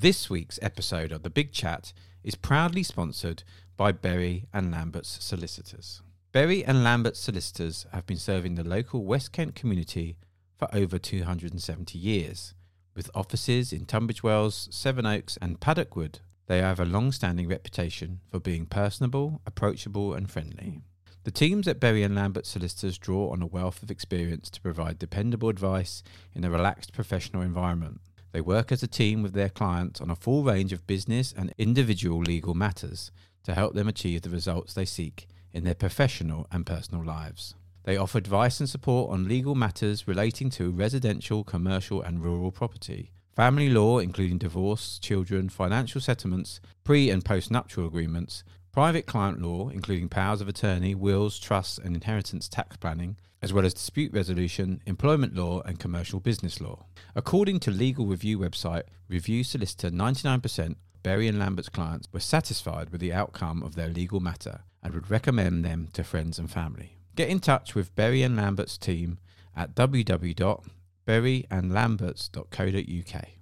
This week's episode of The Big Chat is proudly sponsored by Berry and Lamberts Solicitors. Berry and Lambert Solicitors have been serving the local West Kent community for over 270 years. With offices in Tunbridge Wells, Sevenoaks, and Paddock Wood, they have a long standing reputation for being personable, approachable, and friendly. The teams at Berry and Lambert Solicitors draw on a wealth of experience to provide dependable advice in a relaxed professional environment. They work as a team with their clients on a full range of business and individual legal matters to help them achieve the results they seek in their professional and personal lives. They offer advice and support on legal matters relating to residential, commercial, and rural property, family law, including divorce, children, financial settlements, pre and post nuptial agreements, private client law, including powers of attorney, wills, trusts, and inheritance tax planning, as well as dispute resolution, employment law, and commercial business law. According to legal review website Review Solicitor, 99% Berry and Lambert's clients were satisfied with the outcome of their legal matter and would recommend them to friends and family. Get in touch with Berry and Lambert's team at www.berryandlamberts.co.uk.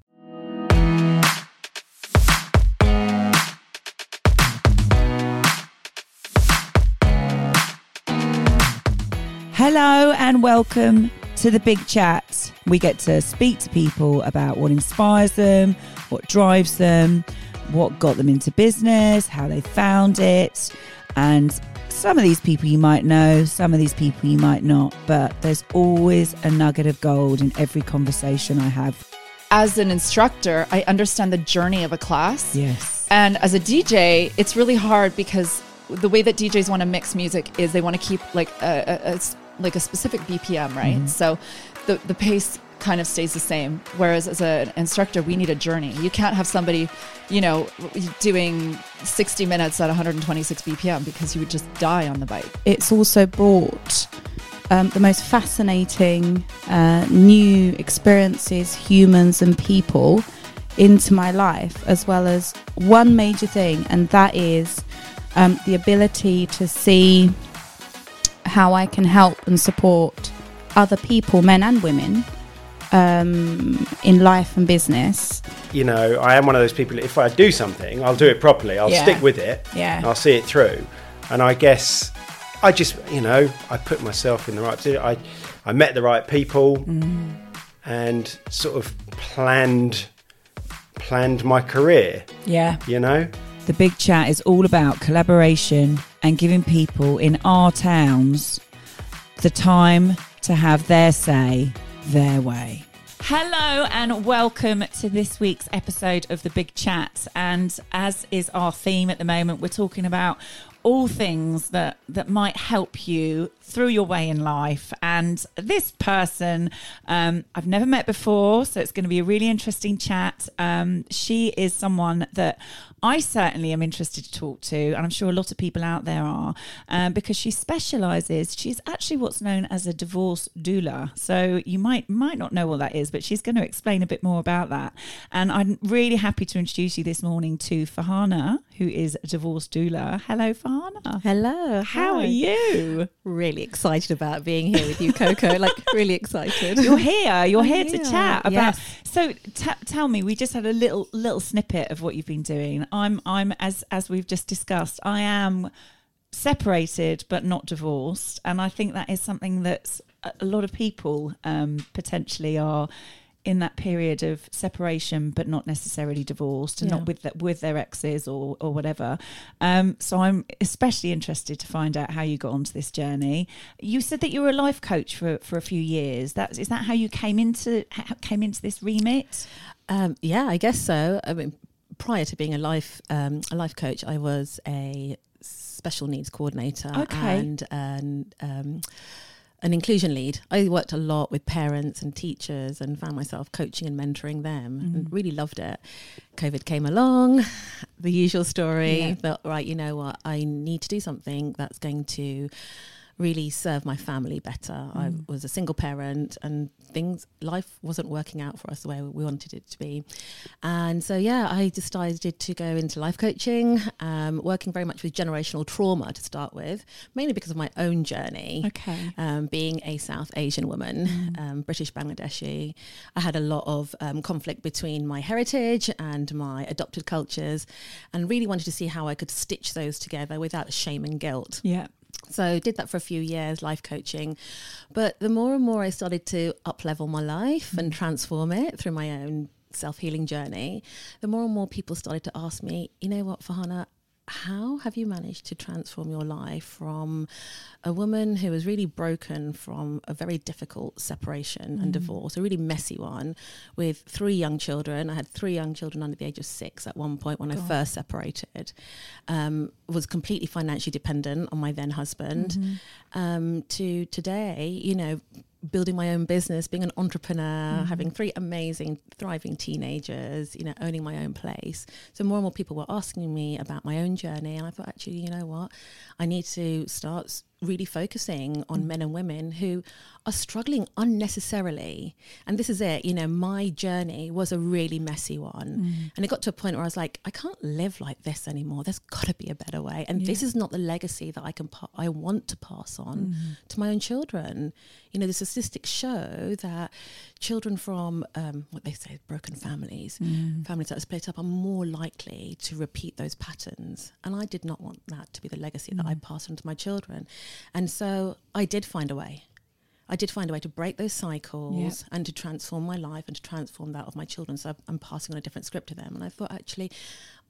Hello and welcome to the Big Chat. We get to speak to people about what inspires them, what drives them, what got them into business, how they found it. And some of these people you might know, some of these people you might not, but there's always a nugget of gold in every conversation I have. as an instructor, I understand the journey of a class. Yes. And as a DJ, it's really hard because the way that DJs want to mix music is they want to keep like a, a- a like a specific BPM, right? Mm-hmm. So the the pace kind of stays the same. Whereas as an instructor, we need a journey. You can't have somebody, you know, doing 60 minutes at 126 BPM because you would just die on the bike. it's also brought um, the most fascinating uh, new experiences, humans, and people into my life, as well as one major thing, and that is um, the ability to see how I can help and support other people, men and women, um, in life and business. you know, I am one of those people. If I do something, I'll do it properly. I'll Yeah. stick with it. Yeah. I'll see it through. And I guess I just, you know, I put myself in the right position. I, I met the right people Mm. and sort of planned, planned my career. Yeah. You know, The Big Chat is all about collaboration and giving people in our towns the time to have their say, their way. Hello and welcome to this week's episode of The Big Chat. And as is our theme at the moment, we're talking about all things that that might help you through your way in life and this person um, i've never met before so it's going to be a really interesting chat um, she is someone that i certainly am interested to talk to and i'm sure a lot of people out there are um, because she specializes she's actually what's known as a divorce doula so you might might not know what that is but she's going to explain a bit more about that and i'm really happy to introduce you this morning to Farhana who is a divorce doula hello Farhana Hello. how are you? Really excited about being here with you, Coco. like really excited. You're here. You're I'm here, to chat about. Yes. So t- tell me, we just had a little little snippet of what you've been doing. I'm I'm as as we've just discussed. I am separated but not divorced, and I think that is something that a lot of people um, potentially are in that period of separation but not necessarily divorced and Yeah. not with the, with their exes or or whatever um so i'm especially interested to find out how you got onto this journey you said that you were a life coach for for a few years that is that how you came into came into this remit Um, yeah, I guess so. I mean, prior to being a life um, a life coach, I was a special needs coordinator Okay. and an um, an inclusion lead. I worked a lot with parents and teachers and found myself coaching and mentoring them and really loved it. COVID came along, the usual story. Yeah. Thought, right, you know what, I need to do something that's going to really serve my family better. I Mm. was a single parent and things life wasn't working out for us the way we wanted it to be. And so yeah, I decided to go into life coaching, um, working very much with generational trauma to start with, mainly because of my own journey. Okay. Um, being a South Asian woman, Mm. um, British Bangladeshi, I had a lot of um, conflict between my heritage and my adopted cultures, and really wanted to see how I could stitch those together without shame and guilt. Yeah. So did that for a few years, life coaching. But the more and more I started to up level my life and mm-hmm. transform it through my own self healing journey, the more and more people started to ask me, you know what, Farhana, how have you managed to transform your life from a woman who was really broken from a very difficult separation and divorce, a really messy one, with three young children? I had three young children under the age of six at one point when I first separated. Um, was completely financially dependent on my then husband. Um, to today, you know, building my own business, being an entrepreneur, mm-hmm. having three amazing, thriving teenagers, you know, owning my own place. So more and more people were asking me about my own journey, and I thought, actually, you know what, I need to start really focusing on mm. men and women who are struggling unnecessarily. And this is it, you know, my journey was a really messy one, mm. and it got to a point where I was like, I can't live like this anymore. There's got to be a better way, and this is not the legacy that I can, pa- I want to pass on mm-hmm. to my own children. You know, the statistics show that children from um, what they say broken families, mm. families that are split up, are more likely to repeat those patterns. And I did not want that to be the legacy that I pass on to my children. And so I did find a way. I did find a way to break those cycles and to transform my life and to transform that of my children. So I'm passing on a different script to them. And I thought, actually,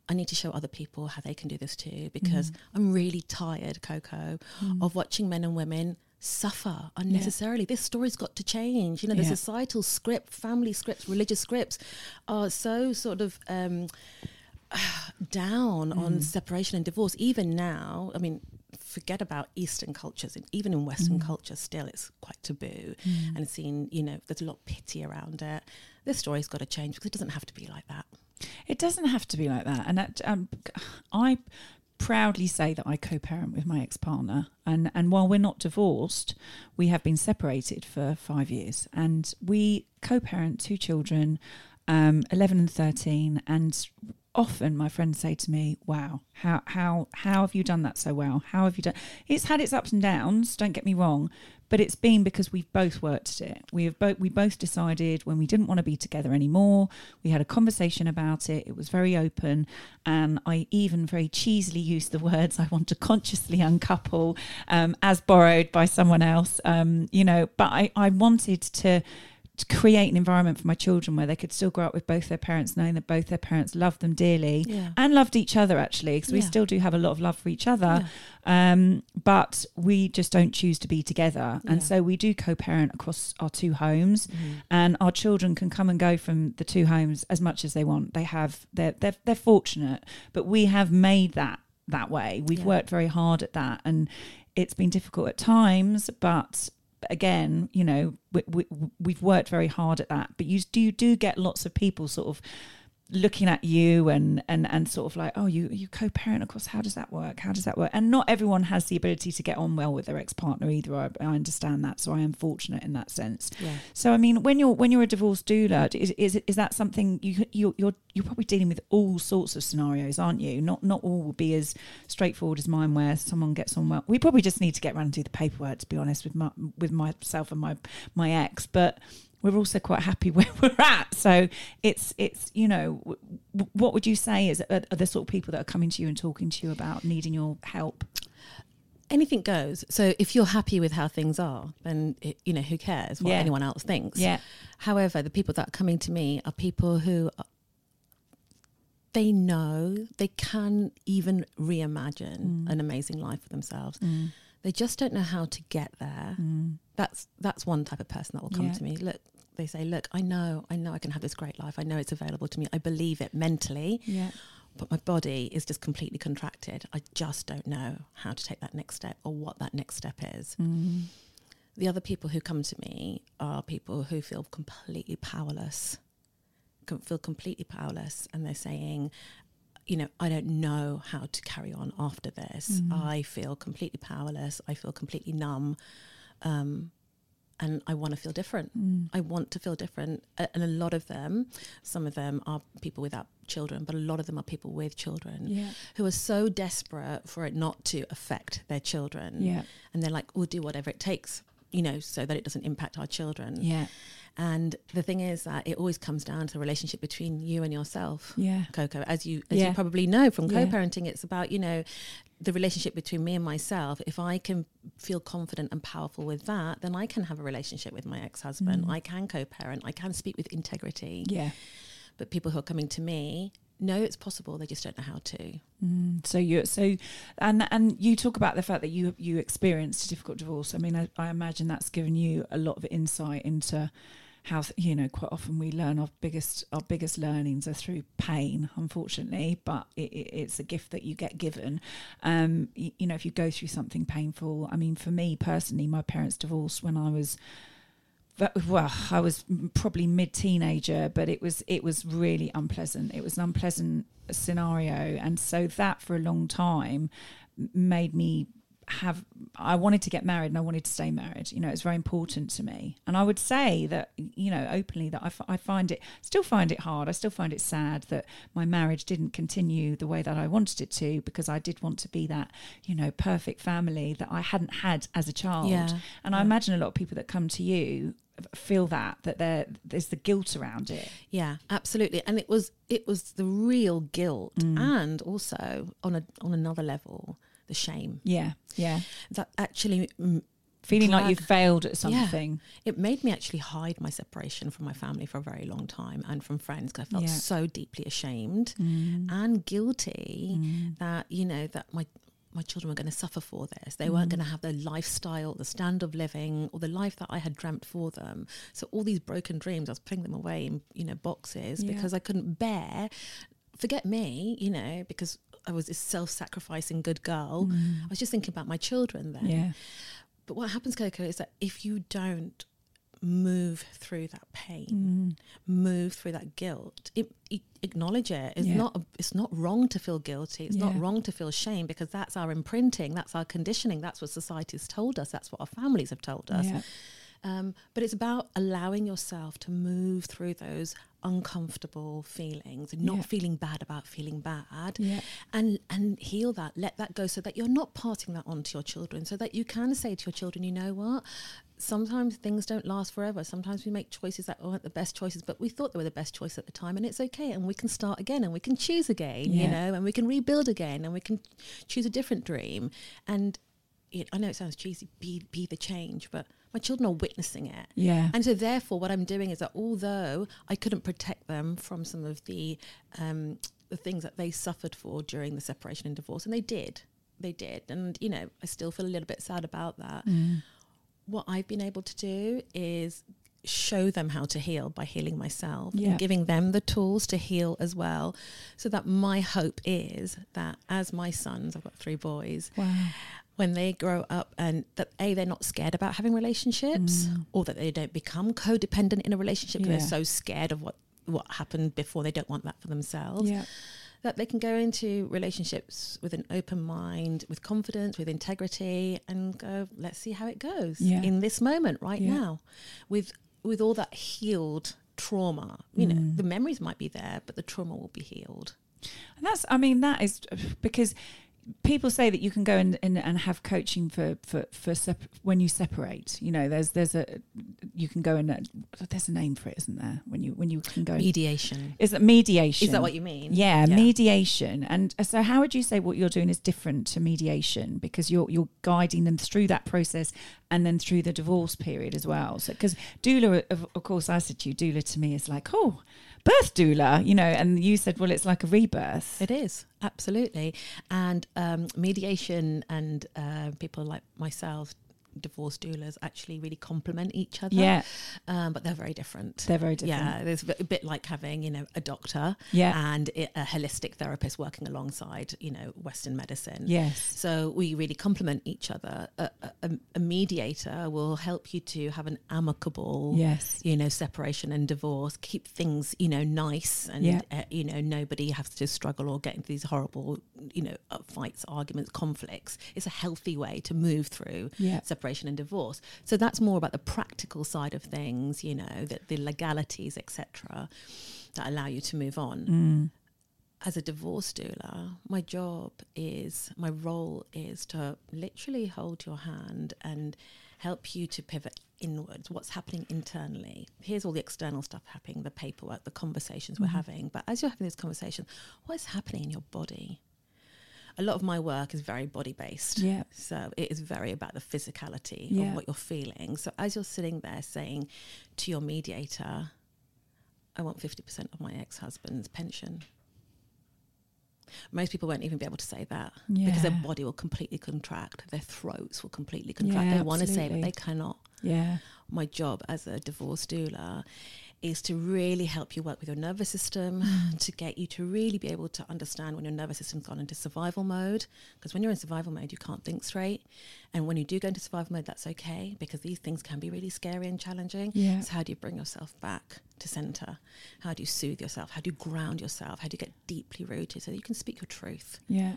I need to show other people how they can do this too, because mm. I'm really tired, Coco, mm. of watching men and women suffer unnecessarily. This story's got to change. You know, the Yeah. societal script, family scripts, religious scripts are so sort of um, down on mm. separation and divorce. Even now, I mean, forget about Eastern cultures. and Even in Western culture, still it's quite taboo and it's seen. You know, there's a lot of pity around it. This story's got to change because it doesn't have to be like that. It doesn't have to be like that. And that, um, I proudly say that I co-parent with my ex-partner, and and while we're not divorced, we have been separated for five years, and we co-parent two children, um, eleven and thirteen, and often my friends say to me, "Wow, how how how have you done that so well? How have you done?" It's had its ups and downs. Don't get me wrong, but it's been because we've both worked at it. We have both we both decided when we didn't want to be together anymore. We had a conversation about it. It was very open, and I even very cheesily used the words "I want to consciously uncouple," um, as borrowed by someone else. Um, you know, but I I wanted to to create an environment for my children where they could still grow up with both their parents, knowing that both their parents loved them dearly Yeah. and loved each other actually, because we still do have a lot of love for each other. Um, but we just don't choose to be together, and Yeah. so we do co-parent across our two homes, and our children can come and go from the two homes as much as they want. They have they're they're, they're fortunate, but we have made that that way. We've Yeah. worked very hard at that, and it's been difficult at times, but again, you know, we, we, we've worked very hard at that. But you do you do get lots of people sort of looking at you and and and sort of like oh you you co-parent of course. How does that work? How does that work? And not everyone has the ability to get on well with their ex-partner either. I, I understand that so I am fortunate in that sense. Yeah. so I mean when you're when you're a divorce doula is is, is that something you you you're you're probably dealing with all sorts of scenarios aren't you? Not not all will be as straightforward as mine where someone gets on well. We probably just need to get around and do the paperwork to be honest with my with myself and my my ex. But we're also quite happy where we're at. So it's it's you know w- what would you say is are, are the sort of people that are coming to you and talking to you about needing your help? anything goes. So if you're happy with how things are, then it, you know who cares what Yeah. anyone else thinks. Yeah, However, the people that are coming to me are people who are, they know they can even reimagine mm. an amazing life for themselves. Mm. They just don't know how to get there. Mm. That's that's one type of person that will come Yeah. to me. Look, they say, "Look, I know, I know I can have this great life. I know it's available to me. I believe it mentally, yeah, but my body is just completely contracted. I just don't know how to take that next step or what that next step is." Mm. The other people who come to me are people who feel completely powerless, feel completely powerless, and they're saying, you know, I don't know how to carry on after this. I feel completely powerless. I feel completely numb. Um, and I want to feel different. I want to feel different. And a lot of them, some of them are people without children, but a lot of them are people with children Yeah. who are so desperate for it not to affect their children. Yeah. And they're like, we'll do whatever it takes, you know, so that it doesn't impact our children. Yeah. And the thing is that it always comes down to the relationship between you and yourself. Yeah. Coco, as you as Yeah. you probably know from co-parenting, it's about you know the relationship between me and myself. If I can feel confident and powerful with that, then I can have a relationship with my ex-husband. Mm. I can co-parent. I can speak with integrity. Yeah. But people who are coming to me know it's possible. They just don't know how to. Mm, so you so and and you talk about the fact that you you experienced a difficult divorce. I mean, I, I imagine that's given you a lot of insight into how you know quite often we learn our biggest our biggest learnings are through pain unfortunately but it, it, it's a gift that you get given um you, you know if you go through something painful i mean for me personally my parents divorced when i was well i was probably mid teenager but it was it was really unpleasant it was an unpleasant scenario and so that for a long time made me have I wanted to get married and I wanted to stay married. You know, it's very important to me. And I would say that you know openly that I, f- I find it still find it hard. I still find it sad that my marriage didn't continue the way that I wanted it to because I did want to be that you know perfect family that I hadn't had as a child. Yeah, And I imagine a lot of people that come to you feel that that there there's the guilt around it. Yeah, absolutely. And it was it was the real guilt, and also on a on another level, the shame Yeah, yeah. that actually mm, Feeling like you failed at Yeah. something. it made me actually hide my separation from my family for a very long time and from friends 'cause I felt Yeah. so deeply ashamed and guilty that you know that my my children were going to suffer for this. They weren't mm-hmm. going to have the lifestyle, the standard of living, or the life that I had dreamt for them. So all these broken dreams, I was putting them away in you know boxes Yeah. because I couldn't bear. Forget me, you know, because I was this self-sacrificing good girl. Mm. I was just thinking about my children then. Yeah. But what happens, Coco, is that if you don't move through that pain, Mm. move through that guilt, it, it- acknowledge it. It's Yeah. not it's not wrong to feel guilty. It's not wrong to feel shame because that's our imprinting, that's our conditioning, that's what society's told us, that's what our families have told us. Yeah. Um, but it's about allowing yourself to move through those uncomfortable feelings, and not Yeah. feeling bad about feeling bad, Yeah. and and heal that. Let that go, so that you're not passing that on to your children. So that you can say to your children, you know what? Sometimes things don't last forever. Sometimes we make choices that aren't the best choices, but we thought they were the best choice at the time, and it's okay. And we can start again, and we can choose again, Yeah. you know, and we can rebuild again, and we can choose a different dream. And it, I know it sounds cheesy, be be the change, but my children are witnessing it. Yeah. And so, therefore, what I'm doing is that although I couldn't protect them from some of the um, the things that they suffered for during the separation and divorce, and they did, they did, and you know, I still feel a little bit sad about that. Mm. What I've been able to do is show them how to heal by healing myself Yeah. and giving them the tools to heal as well so that my hope is that as my sons i've got three boys Wow. when they grow up and that a they're not scared about having relationships or that they don't become codependent in a relationship. Mm. Yeah. they're so scared of what what happened before they don't want that for themselves Yeah. that they can go into relationships with an open mind with confidence with integrity and go let's see how it goes Yeah. in this moment right Yeah. now with with all that healed trauma you know Mm. the memories might be there but the trauma will be healed And that's, I mean, that is because people say that you can go and, and, and have coaching for, for, for sep- when you separate, you know, there's, there's a, you can go and, uh, there's a name for it, isn't there? When you, when you can go, mediation is it mediation? is that what you mean Yeah, mediation. And uh, so, how would you say what you're doing is different to mediation because you're you're guiding them through that process and then through the divorce period as well. So, because doula, of, of course, I said to you, doula to me is like, oh, birth doula, you know, and you said, well, it's like a rebirth. It is absolutely, and um, mediation and uh, people like myself divorce doulas actually really complement each other. Yeah. Um, but they're very different. They're very different. Yeah, there's a bit like having you know a doctor Yeah. and a holistic therapist working alongside you know Western medicine. Yes. So we really complement each other. A, a, a mediator will help you to have an amicable, Yes. you know, separation and divorce. Keep things, you know, nice, and Yeah. uh, you know, nobody has to struggle or get into these horrible, you know, uh, fights, arguments, conflicts. It's a healthy way to move through Yeah. separation and divorce. So that's more about the practical side of things, you know, that the legalities, etc., that allow you to move on Mm. as a divorce doula, my job is, my role is to literally hold your hand and help you to pivot inwards. What's happening internally? Here's all the external stuff happening, the paperwork, the conversations we're having. But as you're having this conversation, what's happening in your body? A lot of my work is very body based. Yeah. So it is very about the physicality Yeah. of what you're feeling. So as you're sitting there saying to your mediator, I want 50% of my ex husband's pension. Most people won't even be able to say that because their body will completely contract, their throats will completely contract. Yeah, they want to say it, but they cannot. Yeah. My job as a divorce doula is to really help you work with your nervous system Mm. to get you to really be able to understand when your nervous system's gone into survival mode. Because when you're in survival mode, you can't think straight. And when you do go into survival mode, that's okay because these things can be really scary and challenging. Yeah. So, how do you bring yourself back to center? How do you soothe yourself? How do you ground yourself? How do you get deeply rooted so that you can speak your truth? Yeah.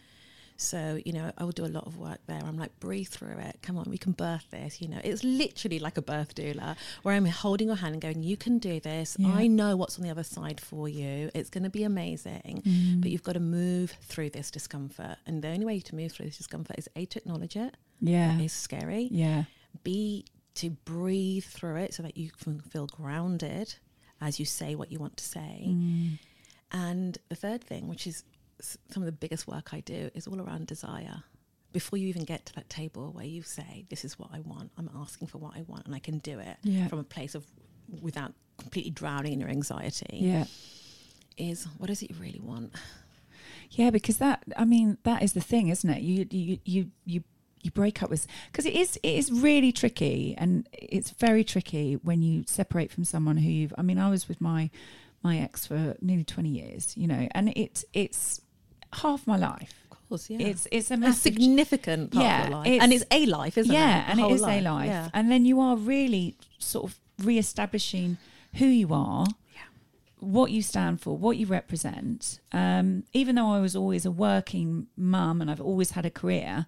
So, you know, I will do a lot of work there. I'm like, breathe through it. Come on, we can birth this. You know, it's literally like a birth doula where I'm holding your hand and going, you can do this. Yeah. I know what's on the other side for you. It's going to be amazing. Mm. But you've got to move through this discomfort. And the only way to move through this discomfort is A, to acknowledge it. Yeah. It's scary. Yeah. B, to breathe through it so that you can feel grounded as you say what you want to say. Mm. And the third thing, which is some of the biggest work I do, is all around desire. Before you even get to that table where you say, This is what I want, I'm asking for what I want, and I can do it Yeah. from a place of without completely drowning in your anxiety, Yeah. is what is it you really want? Yeah, because that I mean that is the thing, isn't it? You you you you you break up with because it is it is really tricky and it's very tricky when you separate from someone who you've I mean I was with my my ex for nearly 20 years, you know, and it's it's half my life. Of course, yeah. It's it's a a significant part Yeah, of your life. it's- and it's a life, isn't it? yeah, and it is a life. Yeah. And then you are really sort of re-establishing who you are, what you stand for, what you represent. Um, even though I was always a working mum and I've always had a career,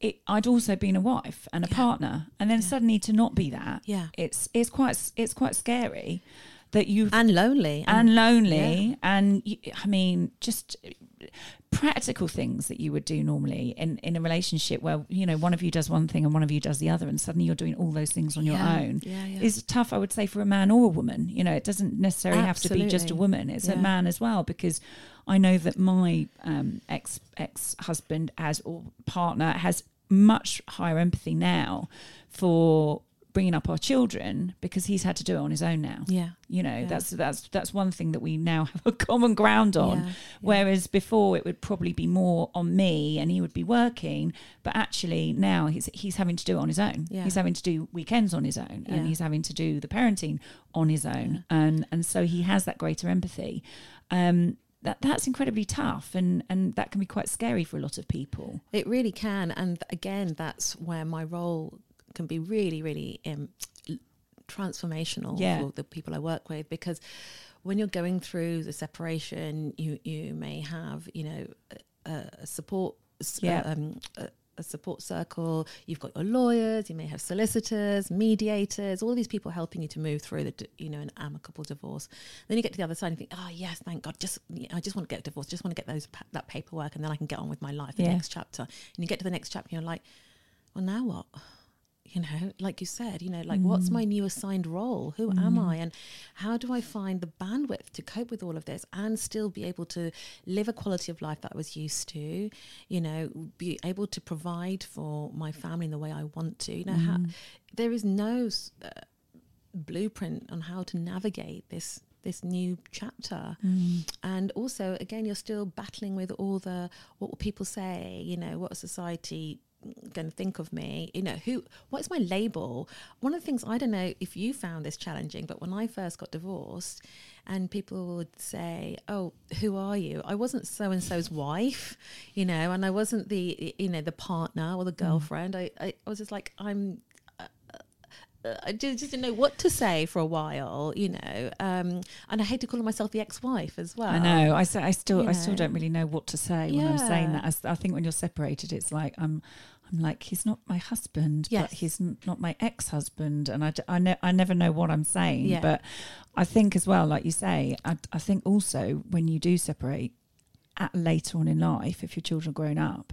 it, I'd also been a wife and a Yeah. partner, and then Yeah. suddenly to not be that, Yeah. it's it's quite it's quite scary that you've And lonely. and lonely and you, i mean just practical things that you would do normally in in a relationship where you know one of you does one thing and one of you does the other and suddenly you're doing all those things on your Yeah, own yeah, yeah. is tough i would say for a man or a woman. You know it doesn't necessarily have to be just a woman. It's a man as well because i know that my um, ex ex husband as or partner has much higher empathy now for bringing up our children because he's had to do it on his own now. Yeah. you know Yeah. that's that's that's one thing that we now have a common ground on. Yeah, whereas before it would probably be more on me and he would be working but actually now he's he's having to do it on his own. Yeah. he's having to do weekends on his own and he's having to do the parenting on his own. And and so he has that greater empathy. Um that that's incredibly tough and and that can be quite scary for a lot of people. It really can. And again, that's where my role can be really, really um, transformational Yeah. for the people I work with because when you're going through the separation, you, you may have, you know, a, a support. Yeah. Um, a, a support circle you've got your lawyers you may have solicitors mediators all these people helping you to move through the you know an amicable divorce then you get to the other side and think oh yes thank god just i just want to get a divorce just want to get those that paperwork and then i can get on with my life the Yeah. next chapter and you get to the next chapter and you're like well now what you know like you said you know like what's mm. my new assigned role? Who am mm. i? And how do i find the bandwidth to cope with all of this and still be able to live a quality of life that i was used to you know be able to provide for my family in the way i want to? You know how, mm. there is no uh, blueprint on how to navigate this this new chapter. And also again you're still battling with all the what will people say you know what society going to think of me? You know, who? What is my label? One of the things I don't know if you found this challenging, but when I first got divorced, and people would say, "Oh, who are you?" I wasn't so and so's wife, you know, and I wasn't the you know the partner or the girlfriend. I, I I was just like I'm uh, I just, didn't know what to say for a while, you know. Um, and I hate to call myself the ex-wife as well. I know. I, I still, You I still don't really know what to say when I'm saying Yeah. that. I, think when you're separated, it's like I'm, I'm like he's not my husband, Yes. but he's n- not my ex-husband, and I, d- I, ne- I never know what I'm saying. Yeah. But I think as well, like you say, I, I think also when you do separate at later on in life, if your children are grown up,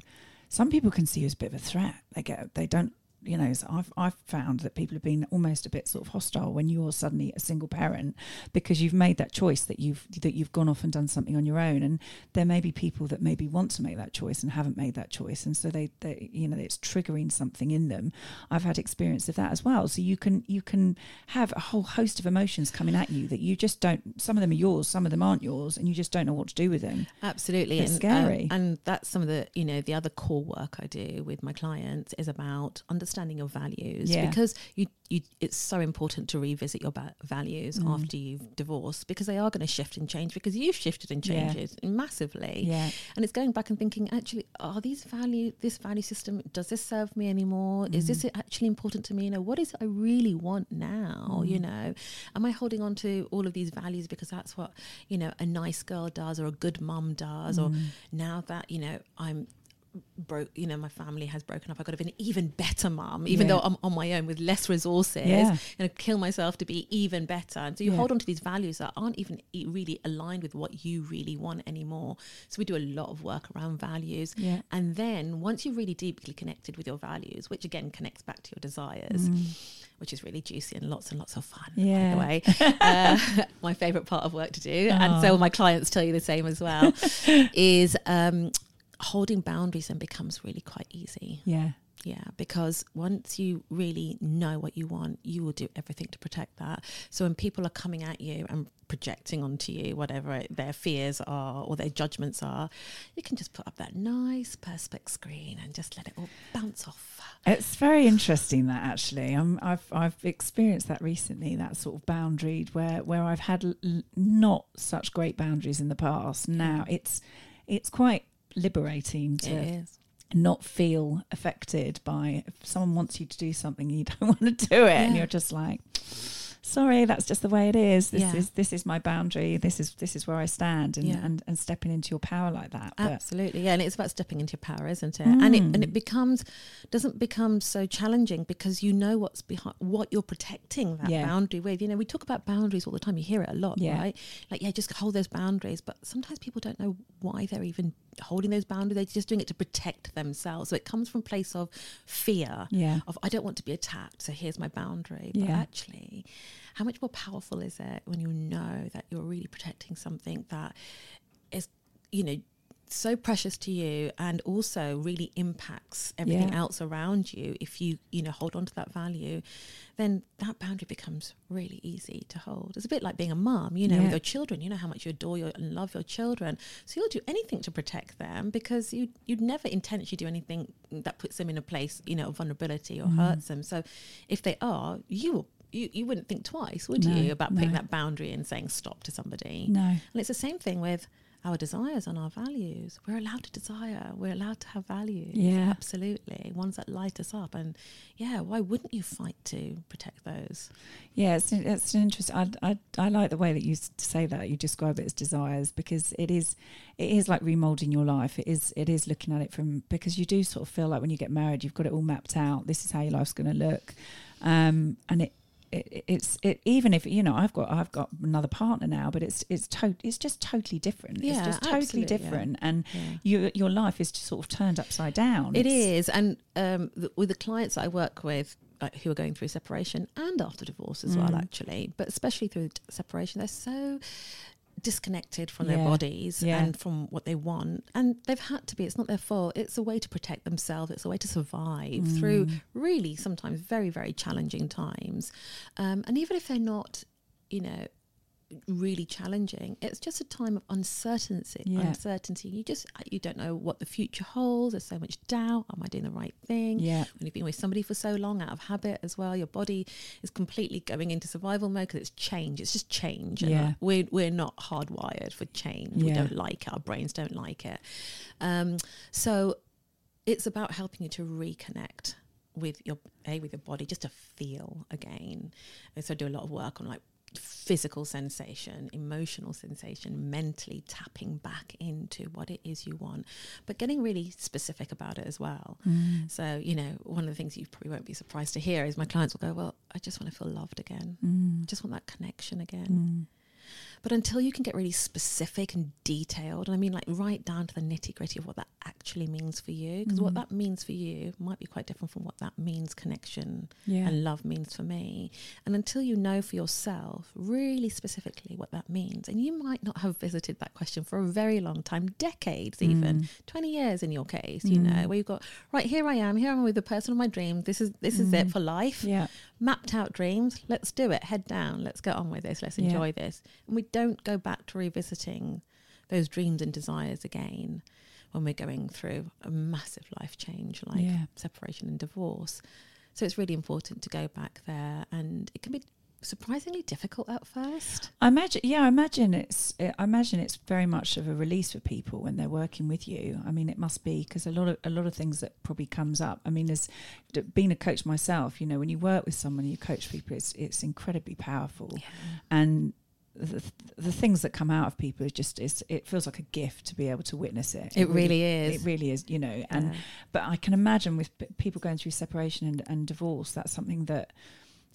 some people can see you as a bit of a threat. They get, they don't. You know, so I've I've found that people have been almost a bit sort of hostile when you're suddenly a single parent because you've made that choice that you've that you've gone off and done something on your own. And there may be people that maybe want to make that choice and haven't made that choice. And so they, they you know it's triggering something in them. I've had experience of that as well. So you can you can have a whole host of emotions coming at you that you just don't some of them are yours some of them aren't yours and you just don't know what to do with them. Absolutely, It's and, scary. um, and that's some of the you know the other core work I do with my clients is about understanding your values Yeah. because you you it's so important to revisit your ba- values Mm. after you've divorced because they are going to shift and change because you've shifted and Yeah. changed massively. yeah And it's going back and thinking, actually, are these value, this value system, does this serve me anymore? Is mm. this actually important to me? You know, what is it I really want now? Mm. You know, am I holding on to all of these values because that's what, you know, a nice girl does or a good mum does? Or mm. now that, you know, I'm broke you know my family has broken up i could have got to be an even better mom even Yeah. though i'm on my own with less resources Yeah. and kill myself to be even better and so you Yeah. hold on to these values that aren't even really aligned with what you really want anymore so we do a lot of work around values yeah and then once you're really deeply connected with your values which again connects back to your desires which is really juicy and lots and lots of fun Mm. Yeah. by the way uh, my favorite part of work to do and so my clients tell you the same as well is um, holding boundaries then becomes really quite easy. Yeah. Yeah because once you really know what you want you will do everything to protect that. So when people are coming at you and projecting onto you whatever their fears are or their judgments are you can just put up that nice perspex screen and just let it all bounce off. It's very interesting that actually. I'm, I've I've experienced that recently. That sort of boundary where where I've had l- l- not such great boundaries in the past. Now mm. it's it's quite liberating to not feel affected by if someone wants you to do something you don't want to do it and you're just like sorry that's just the way it is this Yeah. is this is my boundary this is this is where i stand and Yeah. and, and stepping into your power like that but Absolutely, yeah, and it's about stepping into your power, isn't it? And it and Mm. it becomes doesn't become so challenging because you know what's behind what you're protecting that Yeah. boundary with. You know, we talk about boundaries all the time. You hear it a lot, Yeah. right? Like, yeah, just hold those boundaries. But sometimes people don't know why they're even holding those boundaries. They're just doing it to protect themselves. So it comes from place of fear yeah of I don't want to be attacked, so here's my boundary. But Yeah. actually, how much more powerful is it when you know that you're really protecting something that is, you know, so precious to you and also really impacts everything Yeah. else around you if you you know hold on to that value then that boundary becomes really easy to hold it's a bit like being a mom you know Yeah. with your children you know how much you adore your, and love your children so you'll do anything to protect them because you you'd never intentionally do anything that puts them in a place you know of vulnerability or Mm. hurts them so if they are you will you, you wouldn't think twice would No, you about putting no. that boundary and saying stop to somebody no and it's the same thing with our desires and our values. We're allowed to desire. We're allowed to have values. Yeah. Absolutely. Ones that light us up. And yeah, why wouldn't you fight to protect those? Yeah, it's it's an interesting. I, I I like the way that you say that. You describe it as desires because it is it is like remolding your life. It is it is looking at it from because you do sort of feel like when you get married, you've got it all mapped out. This is how your life's going to look, um, and it. It, it's it even if you know I've got I've got another partner now, but it's it's to, it's just totally different. Yeah, it's just totally absolutely, yeah. different, and Yeah. your your life is just sort of turned upside down. It It's- is. And um, th- with the clients that I work with, uh, who are going through separation and after divorce as well, Mm. actually, but especially through separation, they're so disconnected from their bodies Yeah. and from what they want. And they've had to be it's not their fault. It's a way to protect themselves. It's a way to survive through Mm. really sometimes very very challenging times. Um, and even if they're not you know really challenging. It's just a time of uncertainty. Yeah. Uncertainty. You just you don't know what the future holds. There's so much doubt. Am I doing the right thing? Yeah. When you've been with somebody for so long, out of habit as well, your body is completely going into survival mode because it's change. It's just change. And Yeah. we're we're not hardwired for change. We don't like it. Our brains don't like it. Um, so it's about helping you to reconnect with your a with your body just to feel again and so i do a lot of work on like physical sensation emotional sensation mentally tapping back into what it is you want but getting really specific about it as well Mm. so you know one of the things you probably won't be surprised to hear is my clients will go well i just want to feel loved again Mm. I just want that connection again Mm. But until you can get really specific and detailed, and I mean like right down to the nitty gritty of what that actually means for you, because what Mhm. that means for you might be quite different from what that means connection Yeah. and love means for me. And until you know for yourself really specifically what that means, and you might not have visited that question for a very long time, decades even, Mm. 20 years in your case, you Mm. know, where you've got, right, here I am, here I'm with the person of my dreams, this is, this is it Mm. for life Yeah. Mapped out dreams. Let's do it. Head down. Let's get on with this. Let's Yeah. enjoy this. And we don't go back to revisiting those dreams and desires again when we're going through a massive life change like Yeah. separation and divorce. So it's really important to go back there, and it can be surprisingly difficult at first. I imagine, yeah, I imagine it's, I imagine it's very much of a release for people when they're working with you. I mean, it must be because a lot of a lot of things that probably comes up. I mean, as d- being a coach myself, you know, when you work with someone, you coach people, it's it's incredibly powerful, and the, the things that come out of people is just it's, it feels like a gift to be able to witness it. It really is. It really is, you know, and Yeah. but I can imagine with p- people going through separation and, and divorce, that's something that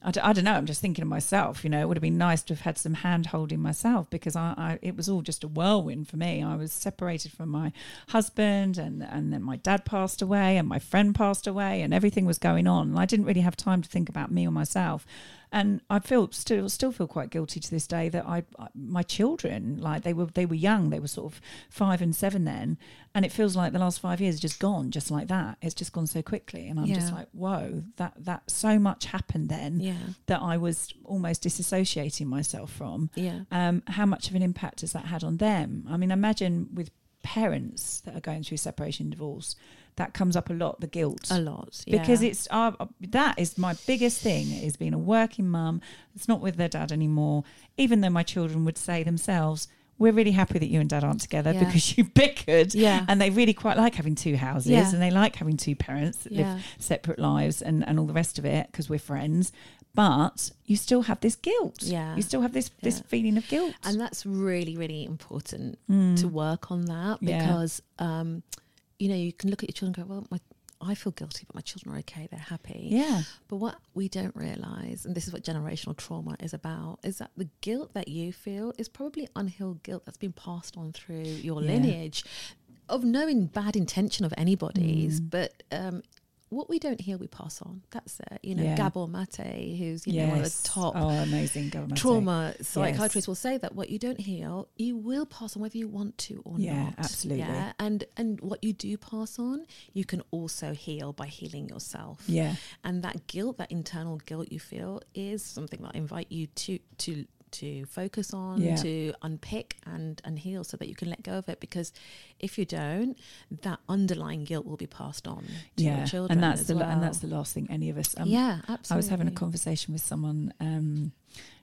I, d- I don't know. I'm just thinking of myself. You know, it would have been nice to have had some hand holding myself because I, I it was all just a whirlwind for me. I was separated from my husband, and and then my dad passed away, and my friend passed away, and everything was going on. And I didn't really have time to think about me or myself. And I feel still still feel quite guilty to this day that I, I my children like they were they were young they were sort of five and seven then and it feels like the last five years just gone just like that it's just gone so quickly and I'm just like whoa that that so much happened then Yeah. that I was almost disassociating myself from Yeah. um, how much of an impact has that had on them? I mean, imagine with parents that are going through separation and divorce, that comes up a lot, the guilt. A lot. Because it's uh, that is my biggest thing is being a working mum it's not with their dad anymore. Even though my children would say themselves, "We're really happy that you and dad aren't together Yeah. because you bickered." Yeah. and they really quite like having two houses, Yeah. and they like having two parents that Yeah. live separate lives and and all the rest of it because we're friends. But you still have this guilt. Yeah. you still have this this feeling of guilt. And that's really, really important Mm. to work on that Yeah. because, um, you know, you can look at your children and go, well, my, I feel guilty, but my children are okay, they're happy. yeah, But what we don't realize, and this is what generational trauma is about, is that the guilt that you feel is probably unhealed guilt that's been passed on through your Yeah. lineage of knowing bad intention of anybody's. Mm. But um, what we don't heal, we pass on. That's it. You know, Yeah. Gabor Mate, who's you know one of the top Oh, amazing government. trauma psychiatrists will say that what you don't heal, you will pass on whether you want to or Yeah, not. absolutely. Yeah, and and what you do pass on, you can also heal by healing yourself. Yeah, And that guilt, that internal guilt you feel, is something that I invite you to to to focus on, Yeah. to unpick and and heal, so that you can let go of it. Because if you don't, that underlying guilt will be passed on to yeah, your children. and that's the well. and that's the last thing any of us. Um, yeah, absolutely. I was having a conversation with someone um,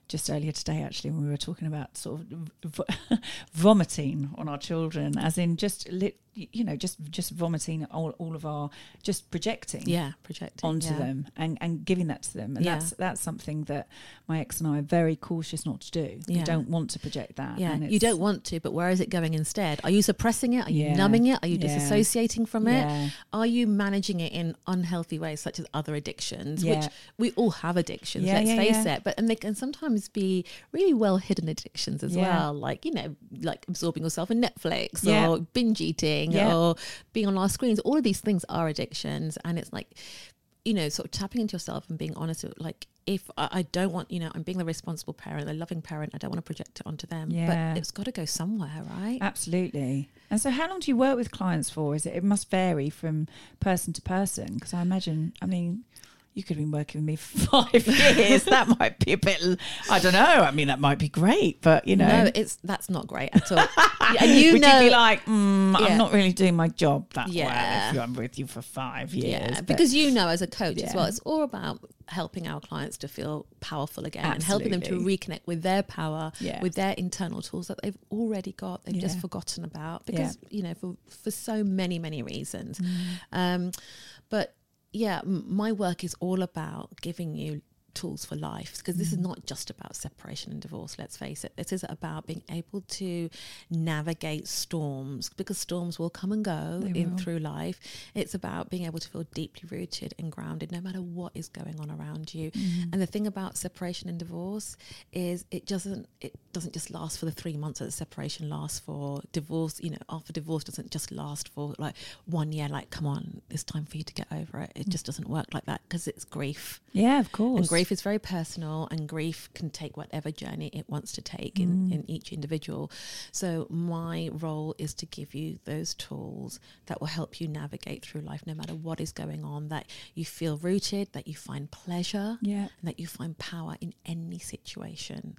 just earlier today, actually, when we were talking about sort of v- vomiting on our children, as in just lit, you know, just just vomiting all, all of our just projecting. Yeah, projecting onto yeah. them and, and giving that to them and Yeah. that's that's something that my ex and I are very cautious not to do. We Yeah. don't want to project that. Yeah, you don't want to, but where is it going instead? Are you suppressing it? Are you numbing it? Are you disassociating from it? Are you managing it in unhealthy ways, such as other addictions? Yeah. Which we all have addictions. Yeah, let's yeah, face it. But and they can sometimes be really well hidden addictions as well, like you know, like absorbing yourself in Netflix or binge eating Yeah. or being on our screens. All of these things are addictions, and it's like you know, sort of tapping into yourself and being honest. with, Like, if I, I don't want, you know, I'm being the responsible parent, the loving parent. I don't want to project it onto them. Yeah. But it's got to go somewhere, right? Absolutely. And so, how long do you work with clients for? Is it? It must vary from person to person because I imagine. I mean, you could have been working with me for five years. that might be a bit. I don't know. I mean, that might be great, but you know, No, it's that's not great at all. and you would know, you be like, mm, Yeah. I'm not really doing my job that Yeah. well if I'm with you for five years? yeah, because you know, as a coach as well, it's all about helping our clients to feel powerful again and helping them to reconnect with their power, Yeah. with their internal tools that they've already got, they've just forgotten about Yeah. because you know for for so many many reasons. Mm. Um, but yeah, my work is all about giving you tools for life because this is Mm. not just about separation and divorce let's face it this is about being able to navigate storms because storms will come and go They in will. through life it's about being able to feel deeply rooted and grounded no matter what is going on around you Mm. and the thing about separation and divorce is it doesn't it doesn't just last for the three months that the separation lasts for divorce you know after divorce doesn't just last for like one year like come on it's time for you to get over it it just doesn't work like that because it's grief yeah, of course. Grief is very personal, and grief can take whatever journey it wants to take in, Mm. in each individual. So, my role is to give you those tools that will help you navigate through life no matter what is going on, that you feel rooted, that you find pleasure, Yeah. and that you find power in any situation.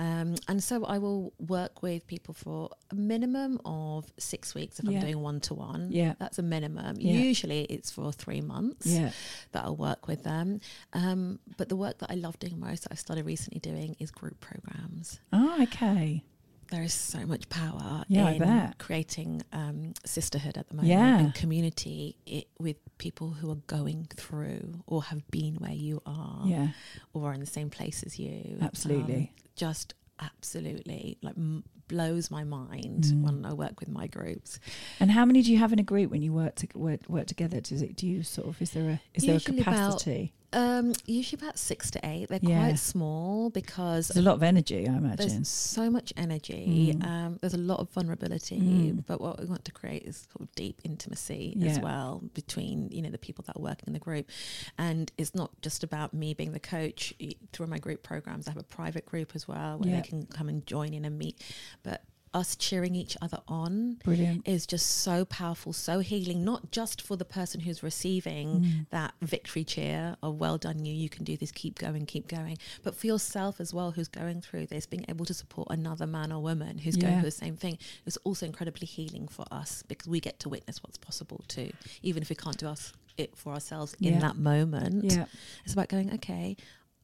Um, and so, I will work with people for a minimum of six weeks if Yeah. I'm doing one to one. Yeah. That's a minimum. Yeah. Usually, it's for three months Yeah. that I'll work with them. Um, but the work that I love doing most, that I've started recently doing, is group programs. Oh, okay. There is so much power Yeah, in creating um, sisterhood at the moment Yeah. and community it, with people who are going through or have been where you are Yeah. or are in the same place as you. Absolutely. Um, just absolutely like m- blows my mind Mm. when I work with my groups. And how many do you have in a group when you work to work, work together? Does it? Do you sort of? Is there a? Is there a Usually capacity? Um, usually about six to eight. They're Yeah. quite small because There's a lot of energy, I imagine. There's so much energy. Mm. Um, there's a lot of vulnerability, Mm. but what we want to create is sort of deep intimacy as well between you know the people that are working in the group. And it's not just about me being the coach. Through my group programs, I have a private group as well where Yeah. they can come and join in and meet. But us cheering each other on Brilliant. is just so powerful, so healing, not just for the person who's receiving Mm. that victory cheer of well done you, you can do this, keep going, keep going, but for yourself as well who's going through this, being able to support another man or woman who's going through the same thing is also incredibly healing for us because we get to witness what's possible too, even if we can't do us it for ourselves Yeah. in that moment. Yeah. It's about going, okay,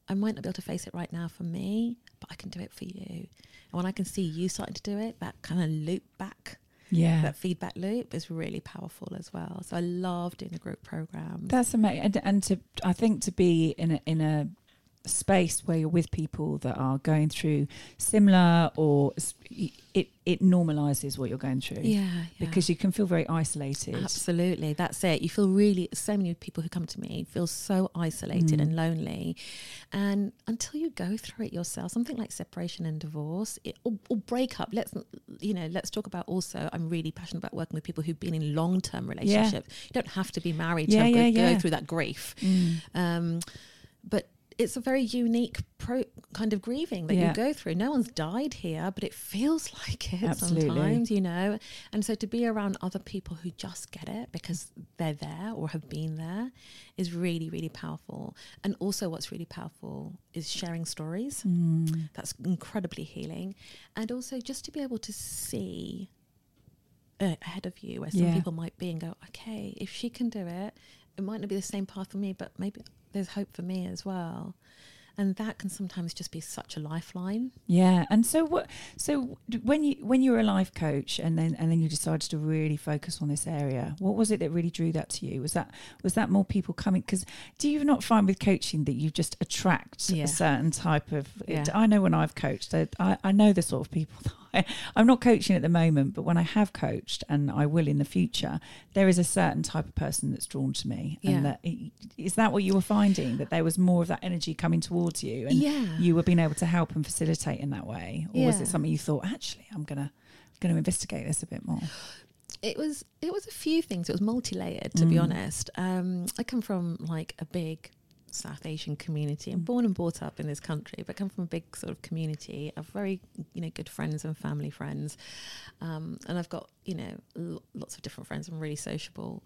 I might not be able to face it right now for me, but I can do it for you. When I can see you starting to do it, that kind of loop back Yeah. that feedback loop is really powerful as well. So I love doing the group program That's amazing, and, and to I think to be in a, in a space where you're with people that are going through similar, or it it normalizes what you're going through. yeah, yeah. Because you can feel very isolated. Absolutely, that's it. You feel really so many people who come to me feel so isolated Mm. and lonely, and until you go through it yourself, something like separation and divorce it, or, or breakup. Let's you know, let's talk about also. I'm really passionate about working with people who've been in long term relationships. You don't have to be married Yeah, to yeah, go, yeah. go through that grief. Mm. Um, but it's a very unique pro- kind of grieving that Yeah. you go through. No one's died here, but it feels like it Absolutely. sometimes, you know. And so to be around other people who just get it because they're there or have been there is really, really powerful. And also, what's really powerful is sharing stories. Mm. That's incredibly healing. And also, just to be able to see uh, ahead of you where some Yeah. people might be and go, okay, if she can do it, it might not be the same path for me, but maybe there's hope for me as well. And that can sometimes just be such a lifeline. Yeah, and so what? So when you when you were a life coach, and then and then you decided to really focus on this area, what was it that really drew that to you? Was that was that more people coming? Because do you not find with coaching that you just attract Yeah. a certain type of? Yeah. I know when I've coached, I, I know the sort of people. I, I'm not coaching at the moment, but when I have coached, and I will in the future, there is a certain type of person that's drawn to me. Yeah. And that is that what you were finding that there was more of that energy coming towards you, and yeah. you were being able to help and facilitate in that way or was it something you thought actually i'm gonna gonna investigate this a bit more it was it was a few things. It was multi-layered, to be Mm. honest. Um, I come from like a big South Asian community. I'm born and brought up in this country, but come from a big sort of community of very you know good friends and family friends. Um, and I've got you know l- lots of different friends. I'm really sociable.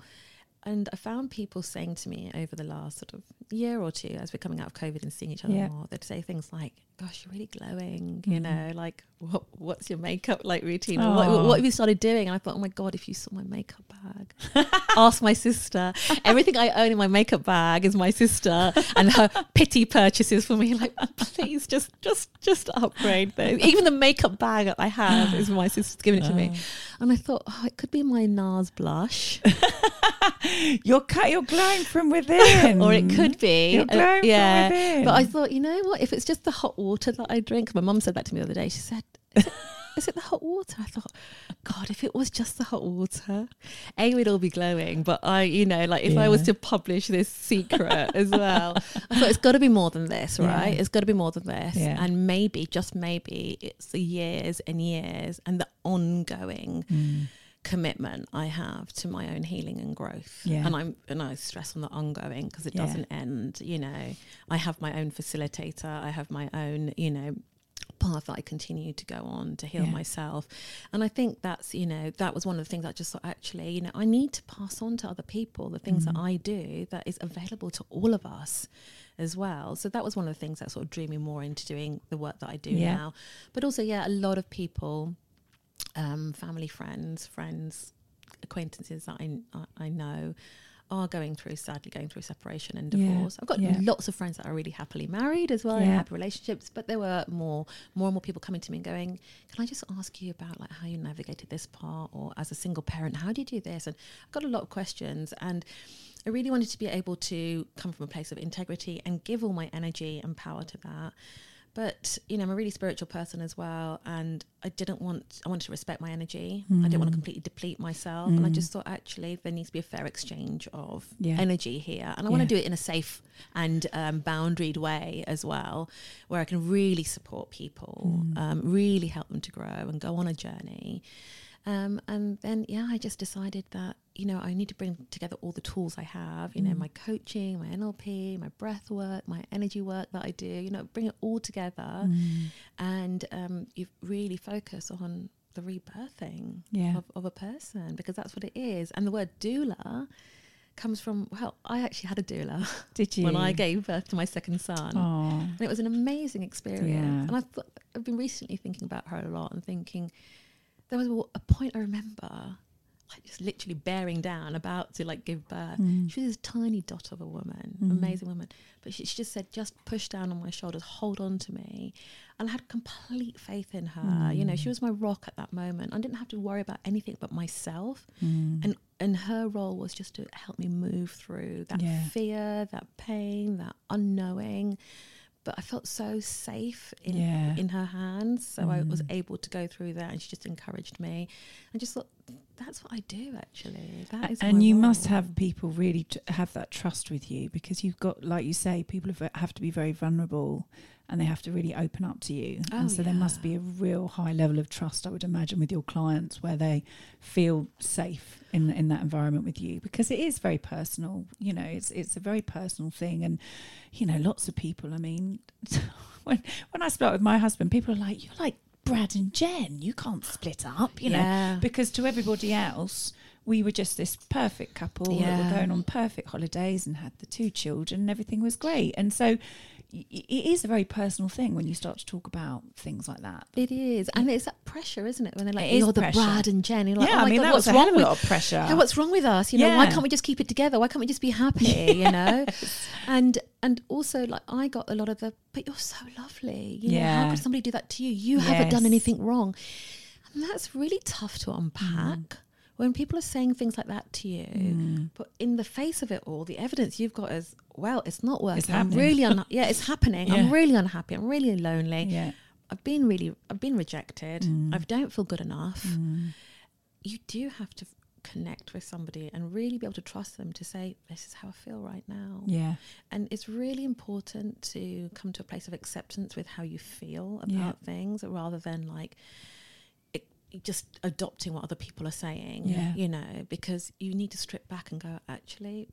and I found people saying to me over the last sort of year or two, as we're coming out of COVID and seeing each other Yeah. more, they'd say things like, "Gosh, you're really glowing," you Mhm. know, like, "What what's your makeup like routine? What, what have you started doing?" And I thought, "Oh my god, if you saw my makeup bag, ask my sister. Everything I own in my makeup bag is my sister, and her pity purchases for me. Like, please, just just just upgrade those. Even the makeup bag that I have is my sister's giving it to me." And I thought, oh, it could be my NARS blush, You're cut. You're glowing from within, or it could be, You're uh, glowing yeah. from within. But I thought, you know what? If it's just the hot water that I drink, my mum said that to me the other day. She said, "Is it, is it the hot water?" I thought, God, if it was just the hot water, a we'd all be glowing. But I, you know, like if I was to publish this secret as well, I thought it's got to be more than this, right? Yeah. It's got to be more than this, Yeah. and maybe, just maybe, it's the years and years and the ongoing Mm. Commitment I have to my own healing and growth. Yeah. And I'm and I stress on the ongoing because it Yeah. doesn't end. You know, I have my own facilitator. I have my own, you know, path that I continue to go on to heal Yeah. myself. And I think that's, you know, that was one of the things I just thought actually, you know, I need to pass on to other people the things Mm. that I do that is available to all of us as well. So that was one of the things that sort of drew me more into doing the work that I do Yeah. now. But also, yeah, a lot of people um, family, friends, friends, acquaintances that I, I- I know are going through, sadly, going through separation and Yeah, divorce. I've got yeah. lots of friends that are really happily married as well, Yeah. happy relationships. But there were more, more and more people coming to me and going, "Can I just ask you about like how you navigated this part, or as a single parent, how do you do this?" And I've got a lot of questions, and I really wanted to be able to come from a place of integrity and give all my energy and power to that. But you know, I'm a really spiritual person as well, and I didn't want. I wanted to respect my energy. I didn't want to completely deplete myself, and I Mm. just thought actually there needs to be a fair exchange of Yeah. energy here, and I want to do it in a safe and um, boundaried way as well, where I can really support people, Mm. um, really help them to grow and go on a journey. Um, and then, yeah, I just decided that, you know, I need to bring together all the tools I have, you know, Mm. my coaching, my NLP, my breath work, my energy work that I do, you know, bring it all together Mm. and um, you really focus on the rebirthing Yeah. of, of a person because that's what it is. And the word doula comes from, well, I actually had a doula Did you? when I gave birth to my second son. Oh, And it was an amazing experience. Yeah. And I've, I've been recently thinking about her a lot and thinking there was a, point I remember, like just literally bearing down, about to like give birth. Mm. She was this tiny dot of a woman, Mhm. amazing woman. But she, she just said, just push down on my shoulders, hold on to me. And I had complete faith in her. You know, she Mm. was my rock at that moment. I didn't have to worry about anything but myself. Mm. And and her role was just to help me move through that Yeah. fear, that pain, that unknowing. But I felt so safe in Yeah. in her hands, so I was Mm. able to go through that, and she just encouraged me. I just thought that's what I do. Actually, that is. and you must have people really t- have that trust with you because you've got, like you say, people have, have to be very vulnerable and they have to really open up to you. Oh, and so there must be a real high level of trust, I would imagine, with your clients where they feel safe in in that environment with you because it is very personal. You know, it's it's a very personal thing, and you know, lots of people. I mean, when when I split with my husband, people are like, "You're like." Brad and Jen, you can't split up, you know because to everybody else we were just this perfect couple that were going on perfect holidays and had the two children and everything was great and so it is a very personal thing when you start to talk about things like that It is, and it's that pressure, isn't it? When they're like, It is "You're the pressure. Brad and Jen," you're like, yeah "Oh my i mean god, what's wrong hell of a with lot of pressure yeah, what's wrong with us? You know, why can't we just keep it together? Why can't we just be happy? You know, and and also like I got a lot of the, but you're so lovely. You know, how could somebody do that to you? You haven't done anything wrong, and that's really tough to unpack. When people are saying things like that to you, Mm. but in the face of it all, the evidence you've got is, well, it's not working. I'm happening. really un- yeah, it's happening. I'm really unhappy. I'm really lonely. yeah I've been really, I've been rejected. Mm. I don't feel good enough. Mm. You do have to connect with somebody and really be able to trust them to say, "This is how I feel right now." yeah And it's really important to come to a place of acceptance with how you feel about Yeah. things, rather than like just adopting what other people are saying. Yeah. You know, because you need to strip back and go, actually.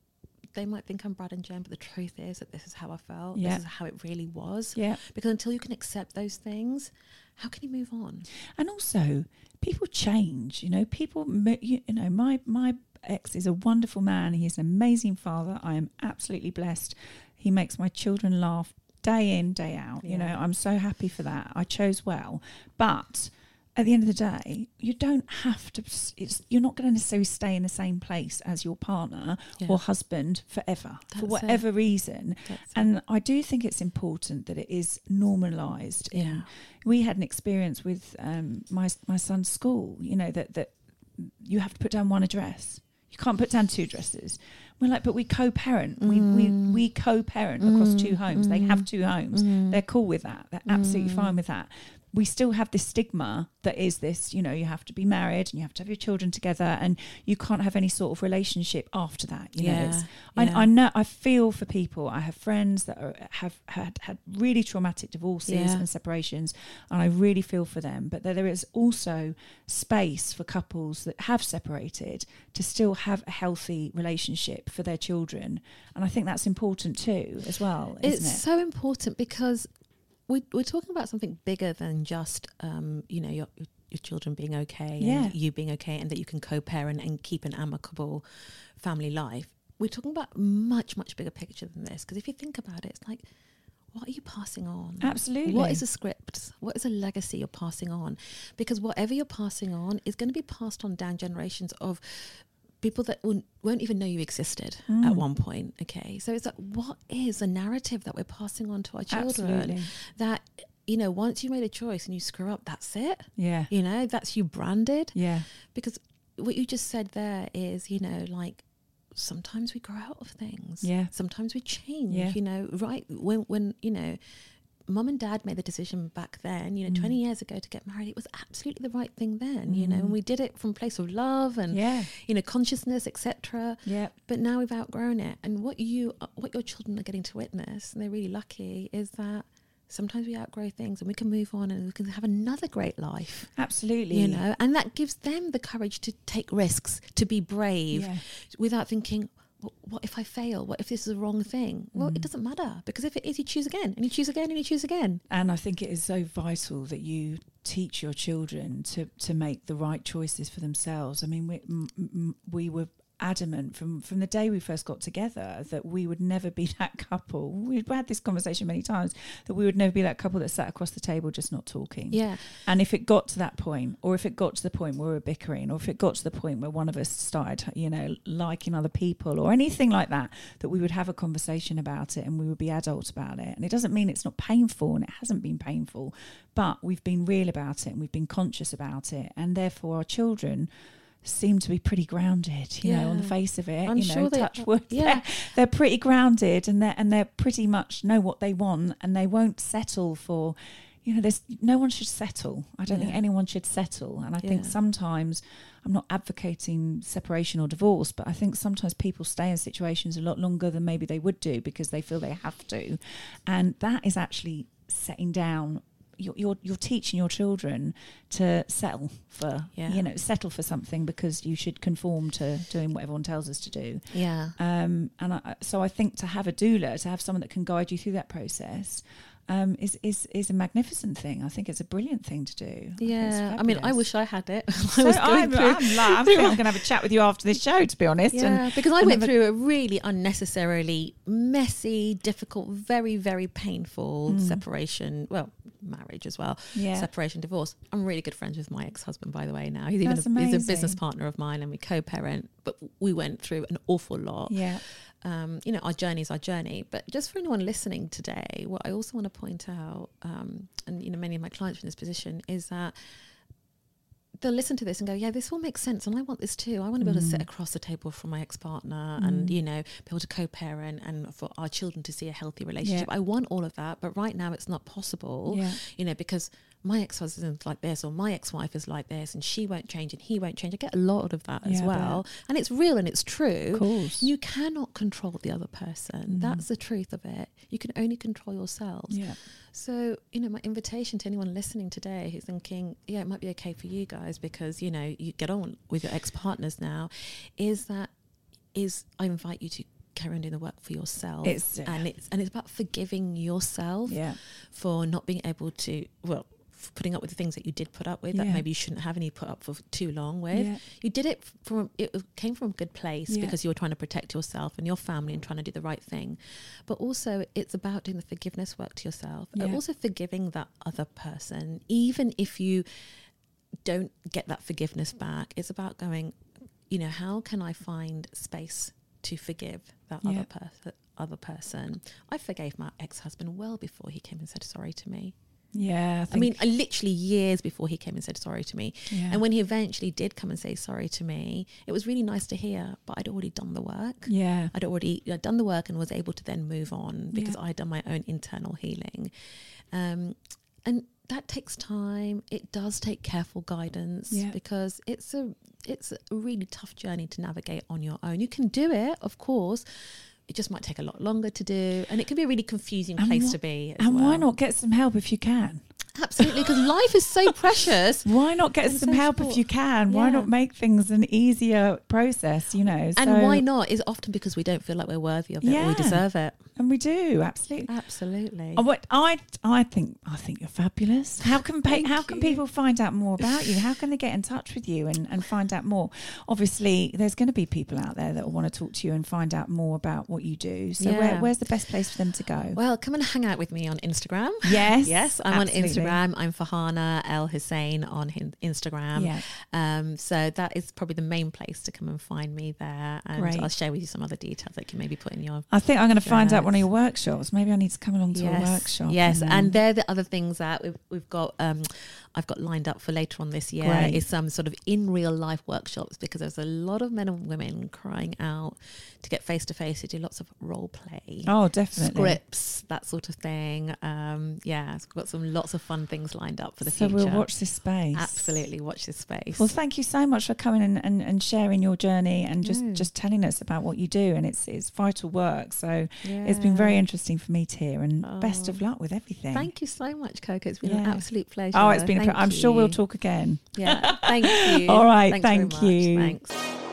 They might think I'm Brad and Jen, but the truth is that this is how I felt. Yeah. This is how it really was. yeah Because until you can accept those things, how can you move on? and also people change you know people you, you know my my ex is a wonderful man. He's an amazing father. I am absolutely blessed. He makes my children laugh day in, day out. You know, I'm so happy for that. I chose well. But at the end of the day, you don't have to. It's you're not going to necessarily stay in the same place as your partner Yeah. or husband forever That's for it. whatever reason. That's it. And I do think it's important that it is normalised. in- Yeah. we had an experience with um, my my son's school. You know that that you have to put down one address. You can't put down two addresses. We're like, but we co-parent. We we Mm. we co-parent across two homes. They have two homes. Mm. They're cool with that. They're absolutely fine with that. We still have this stigma that is this, you know, you have to be married and you have to have your children together and you can't have any sort of relationship after that. You know, Yeah, it's, yeah. I, I know, I feel for people. I have friends that are, have had, had really traumatic divorces Yeah. and separations and I really feel for them. But there, there is also space for couples that have separated to still have a healthy relationship for their children. And I think that's important too, as well, isn't it's it? so important because we, we're talking about something bigger than just um, you know your your children being okay Yeah. and you being okay and that you can co-parent and keep an amicable family life we're talking about much much bigger picture than this because if you think about it it's like what are you passing on Absolutely. what is a script what is a legacy you're passing on because whatever you're passing on is going to be passed on down generations of people that won't, won't even know you existed Mm. at one point okay so it's like what is the narrative that we're passing on to our children Absolutely. that you know once you made a choice and you screw up that's it Yeah. you know that's you branded Yeah. because what you just said there is you know like sometimes we grow out of things Yeah. sometimes we change Yeah. you know right when when you know mum and dad made the decision back then you know Mm. 20 years ago to get married it was absolutely the right thing then you know and we did it from a place of love and Yeah. you know consciousness etc Yeah. but now we've outgrown it and what you what your children are getting to witness and they're really lucky is that sometimes we outgrow things and we can move on and we can have another great life Absolutely. you know and that gives them the courage to take risks to be brave Yeah. without thinking "Wh- what if i fail what if this is the wrong thing well Mm. it doesn't matter because if it is you choose again and you choose again and you choose again And I think it is so vital that you teach your children to, to make the right choices for themselves. I mean, we, m- m- we were adamant from, from the day we first got together that we would never be that couple. We've had this conversation many times that we would never be that couple that sat across the table just not talking. yeah And if it got to that point, or if it got to the point where we were bickering, or if it got to the point where one of us started, you know, liking other people, or anything like that, that we would have a conversation about it and we would be adult about it. And it doesn't mean it's not painful, and it hasn't been painful, but we've been real about it and we've been conscious about it. And therefore, our children seem to be pretty grounded, you know, on the face of it. I'm you know, sure they touch wood. Yeah. They're, they're pretty grounded and they're and they're pretty much know what they want and they won't settle for you know, there's no one should settle. I don't think anyone should settle. And I think sometimes I'm not advocating separation or divorce, but I think sometimes people stay in situations a lot longer than maybe they would do because they feel they have to. And that is actually setting down you're, you're you're teaching your children to settle for Yeah. you know settle for something because you should conform to doing what everyone tells us to do yeah um, and I, so I think to have a doula, to have someone that can guide you through that process, um, is is is a magnificent thing. I think it's a brilliant thing to do. I yeah i mean i wish i had it I So was going I'm, through- I'm, like, I'm I'm going to have a chat with you after this show, to be honest. Yeah, and, because I went through a really unnecessarily messy, difficult, very, very painful separation. Well, marriage as well. Yeah. Separation, divorce. I'm really good friends with my ex-husband, by the way. Now he's even a, he's a business partner of mine, and we co-parent. But we went through an awful lot. yeah, Um, you know, our journey is our journey. But just for anyone listening today, what I also want to point out, um, and you know, many of my clients in this position, is that they'll listen to this and go, yeah, this all makes sense. And I want this too. I want to be able to Mm. sit across the table from my ex partner and, you know, be able to co parent and for our children to see a healthy relationship. I want all of that. But right now it's not possible, Yeah. you know, because my ex husband's like this or my ex wife is like this and she won't change and he won't change. I get a lot of that as Yeah, bet. well. And it's real and it's true. of course. You cannot control the other person. Mm. That's the truth of it. You can only control yourselves. yeah, So, you know, my invitation to anyone listening today who's thinking, yeah, it might be okay for you guys because, you know, you get on with your ex partners now, is that is I invite you to carry on doing the work for yourself. It's- and it's and it's about forgiving yourself yeah, for not being able to well putting up with the things that you did put up with that maybe you shouldn't have any put up for too long with. Yeah. You did it from it came from a good place Yeah. because you were trying to protect yourself and your family and trying to do the right thing. But also it's about doing the forgiveness work to yourself. and Also forgiving that other person, even if you don't get that forgiveness back. It's about going, you know, how can I find space to forgive that Yeah. other person? Other person. I forgave my ex-husband well before he came and said sorry to me. Yeah. I, I mean, literally years before he came and said sorry to me. yeah. And when he eventually did come and say sorry to me, it was really nice to hear. But I'd already done the work. yeah. I'd already I'd done the work and was able to then move on because Yeah. I'd done my own internal healing. Um, and that takes time. It does take careful guidance Yeah. because it's a it's a really tough journey to navigate on your own. You can do it, of course. It just might take a lot longer to do, and it can be a really confusing And place wh- to be. And why not get some help if you can? Absolutely, because life is so precious. Why not get And some so help if you can? Why not make things an easier process? You know, And So- why not is often because we don't feel like we're worthy of it or we deserve it. And we do absolutely. Absolutely. Oh, what I I think I think you're fabulous. How can pa- how can you. people find out more about you? How can they get in touch with you and, and find out more? Obviously, there's going to be people out there that will want to talk to you and find out more about what you do. So where, where's the best place for them to go? Well, come and hang out with me on Instagram. yes, Yes, I'm absolutely. on Instagram. I'm Farhana El Hussain on Instagram. Yeah, Um, so that is probably the main place to come and find me there. And Great. I'll share with you some other details that you can maybe put in your I think I'm going to find out one of your workshops. Maybe I need to come along to yes, a workshop. Yes, then- and they're the other things that we've, we've got. Um, I've got lined up for later on this year Great. is some sort of in real life workshops because there's a lot of men and women crying out to get face to face to do lots of role play. oh, definitely. Scripts, that sort of thing. Um, yeah, we've got some lots of fun things lined up for the so future. So we'll watch this space. Absolutely, watch this space. Well, thank you so much for coming and, and, and sharing your journey and just, No. just telling us about what you do. And it's it's vital work. So it's been very interesting for me to hear. And best of Oh. luck with everything. Thank you so much, Coco. It's been an absolute pleasure. Oh, it's been. A, Thank I'm sure we'll talk again. Yeah, thank you. All right, Thanks thank much. you. Thanks.